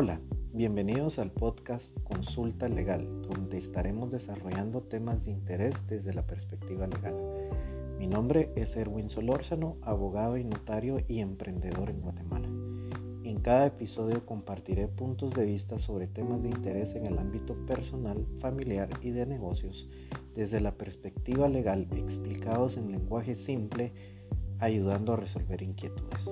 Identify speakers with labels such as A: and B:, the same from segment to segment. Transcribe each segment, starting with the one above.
A: Hola, bienvenidos al podcast Consulta Legal, donde estaremos desarrollando temas de interés desde la perspectiva legal. Mi nombre es Erwin Solórzano, abogado y notario y emprendedor en Guatemala. En cada episodio compartiré puntos de vista sobre temas de interés en el ámbito personal, familiar y de negocios desde la perspectiva legal explicados en lenguaje simple, ayudando a resolver inquietudes.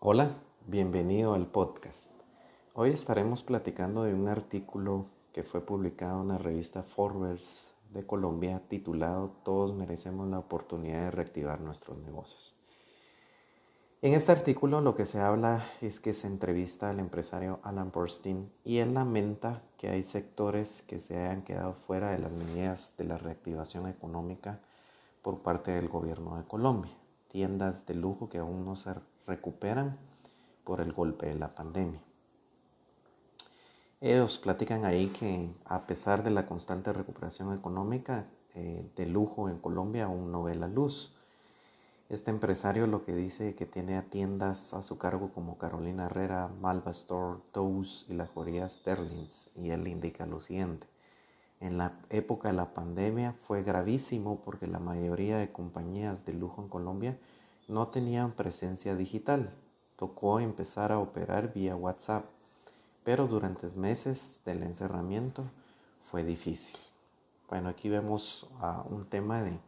A: Hola, bienvenido al podcast. Hoy estaremos platicando de un artículo que fue publicado en la revista Forbes de Colombia titulado Todos merecemos la oportunidad de reactivar nuestros negocios. En este artículo lo que se habla es que se entrevista al empresario Alan Borstein y él lamenta que hay sectores que se hayan quedado fuera de las medidas de la reactivación económica por parte del gobierno de Colombia, tiendas de lujo que aún no se recuperan por el golpe de la pandemia. Ellos platican ahí que a pesar de la constante recuperación económica eh, de lujo en Colombia aún no ve la luz este empresario lo que dice que tiene tiendas a su cargo como Carolina Herrera, Malva Store, Toast y la joyería Sterlings y él indica lo siguiente. En la época de la pandemia fue gravísimo porque la mayoría de compañías de lujo en Colombia no tenían presencia digital. Tocó empezar a operar vía WhatsApp, pero durante meses del encerramiento fue difícil. Bueno, aquí vemos un tema de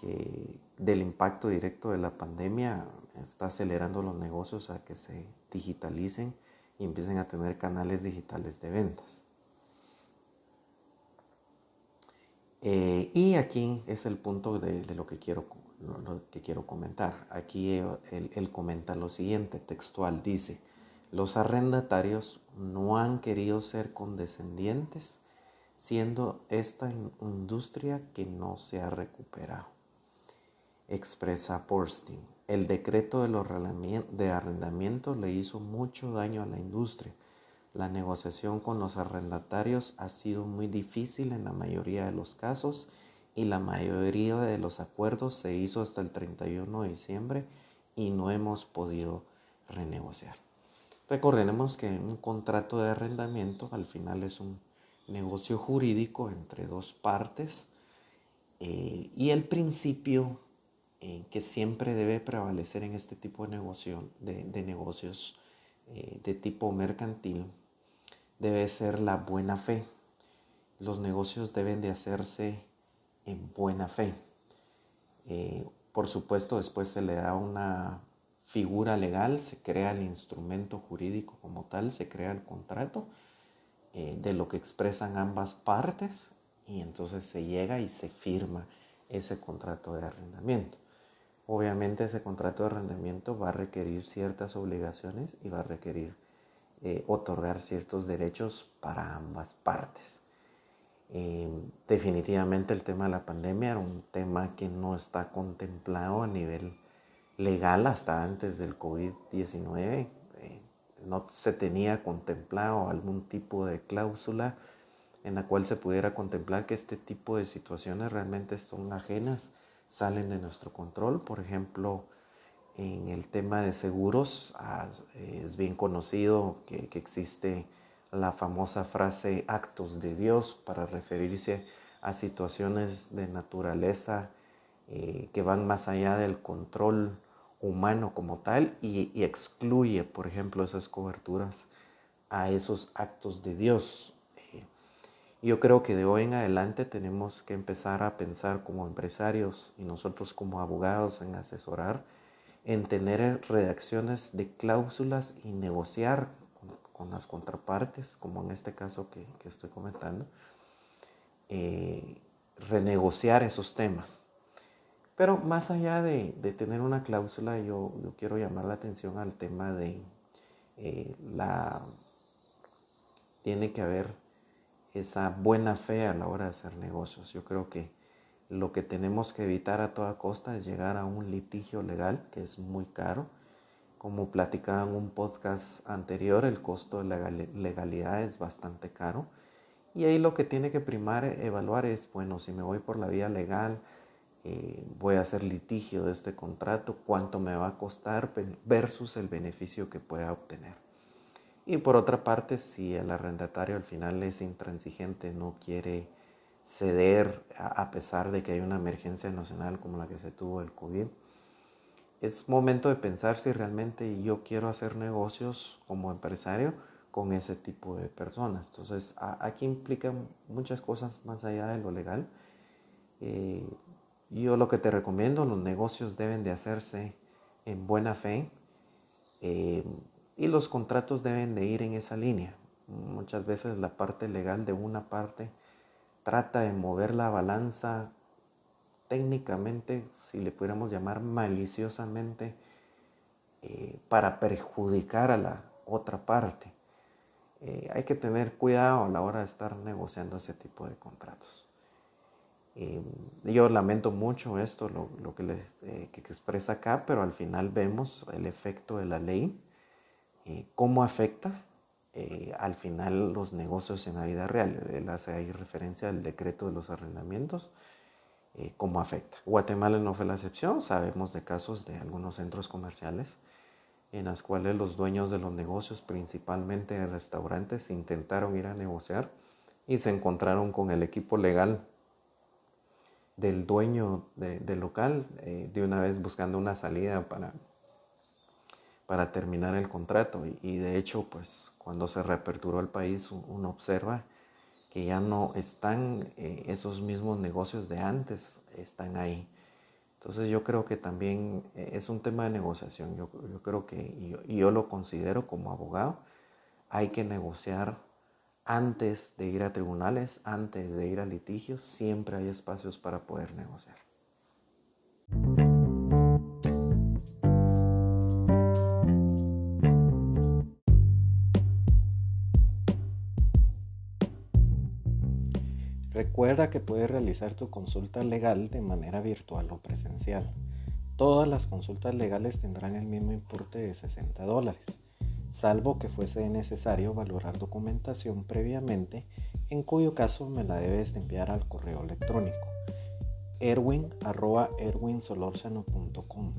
A: que del impacto directo de la pandemia está acelerando los negocios a que se digitalicen y empiecen a tener canales digitales de ventas. Eh, y aquí es el punto de, lo, que quiero, que quiero comentar. Aquí él, él comenta lo siguiente, textual, dice, los arrendatarios no han querido ser condescendientes siendo esta industria que no se ha recuperado expresa Borstein. El decreto de, los de arrendamiento le hizo mucho daño a la industria. La negociación con los arrendatarios ha sido muy difícil en la mayoría de los casos y la mayoría de los acuerdos se hizo hasta el 31 de diciembre y no hemos podido renegociar. Recordemos que un contrato de arrendamiento al final es un negocio jurídico entre dos partes eh, y el principio eh, que siempre debe prevalecer en este tipo de, negocio, de, negocios eh, de tipo mercantil debe ser la buena fe. Los negocios deben de hacerse en buena fe. Eh, por supuesto, después se le da una figura legal, se crea el instrumento jurídico como tal, se crea el contrato de lo que expresan ambas partes y entonces se llega y se firma ese contrato de arrendamiento. Obviamente ese contrato de arrendamiento va a requerir ciertas obligaciones y va a requerir eh, otorgar ciertos derechos para ambas partes. Em, definitivamente el tema de la pandemia era un tema que no está contemplado a nivel legal hasta antes del COVID-19. Eh, no se tenía contemplado algún tipo de cláusula en la cual se pudiera contemplar que este tipo de situaciones realmente son ajenas salen de nuestro control. Por ejemplo, en el tema de seguros ah, es bien conocido que, existe la famosa frase actos de Dios para referirse a situaciones de naturaleza eh, que van más allá del control humano como tal y, y, excluye, por ejemplo, esas coberturas a esos actos de Dios. Yo creo que de hoy en adelante tenemos que empezar a pensar como empresarios y nosotros como abogados en asesorar, en tener redacciones de cláusulas y negociar con, las contrapartes, como en este caso que, estoy comentando, eh, renegociar esos temas. Pero más allá de, tener una cláusula, yo, quiero llamar la atención al tema de eh, la... Tiene que haber esa buena fe a la hora de hacer negocios. Yo creo que lo que tenemos que evitar a toda costa es llegar a un litigio legal que es muy caro. Como platicaba en un podcast anterior, el costo de la legalidad es bastante caro. Y ahí lo que tiene que primar, evaluar es, bueno, si me voy por la vía legal, eh, voy a hacer litigio de este contrato, cuánto me va a costar versus el beneficio que pueda obtener. Y por otra parte, si el arrendatario al final es intransigente, no quiere ceder a pesar de que hay una emergencia nacional como la que se tuvo el COVID, es momento de pensar si realmente yo quiero hacer negocios como empresario con ese tipo de personas. Entonces, aquí implica muchas cosas más allá de lo legal. Eh, yo lo que te recomiendo, los negocios deben de hacerse en buena fe eh, y los contratos deben de ir en esa línea. Muchas veces la parte legal de una parte trata de mover la balanza técnicamente, si le pudiéramos llamar maliciosamente, eh, para perjudicar a la otra parte. Eh, hay que tener cuidado a la hora de estar negociando ese tipo de contratos. Eh, yo lamento mucho esto, lo, que, que expresa acá, pero al final vemos el efecto de la ley, cómo afecta al final los negocios en la vida real. Él hace ahí referencia al decreto de los arrendamientos eh, cómo afecta. Guatemala no fue la excepción, sabemos de casos de algunos centros comerciales en los cuales los dueños de los negocios, principalmente de restaurantes, intentaron ir a negociar y se encontraron con el equipo legal del dueño del local, eh, de una vez buscando una salida para, para terminar el contrato. Y, de hecho, pues cuando se reaperturó el país, uno observa que ya no están eh, esos mismos negocios de antes, están ahí. Entonces yo creo que también eh, es un tema de negociación. Yo, creo que, y yo, lo considero como abogado, hay que negociar antes de ir a tribunales, antes de ir a litigios, siempre hay espacios para poder negociar. Recuerda que puedes realizar tu consulta legal de manera virtual o presencial. Todas las consultas legales tendrán el mismo importe de 60 dólares, salvo que fuese necesario valorar documentación previamente, en cuyo caso me la debes enviar al correo electrónico erwin.erwinsolorzano.com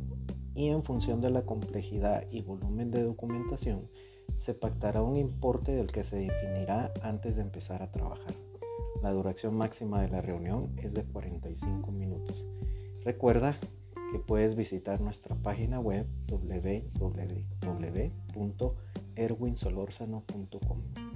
A: y en función de la complejidad y volumen de documentación se pactará un importe del que se definirá antes de empezar a trabajar. La duración máxima de la reunión es de 45 minutos. Recuerda que puedes visitar nuestra página web www.erwinsolorzano.com.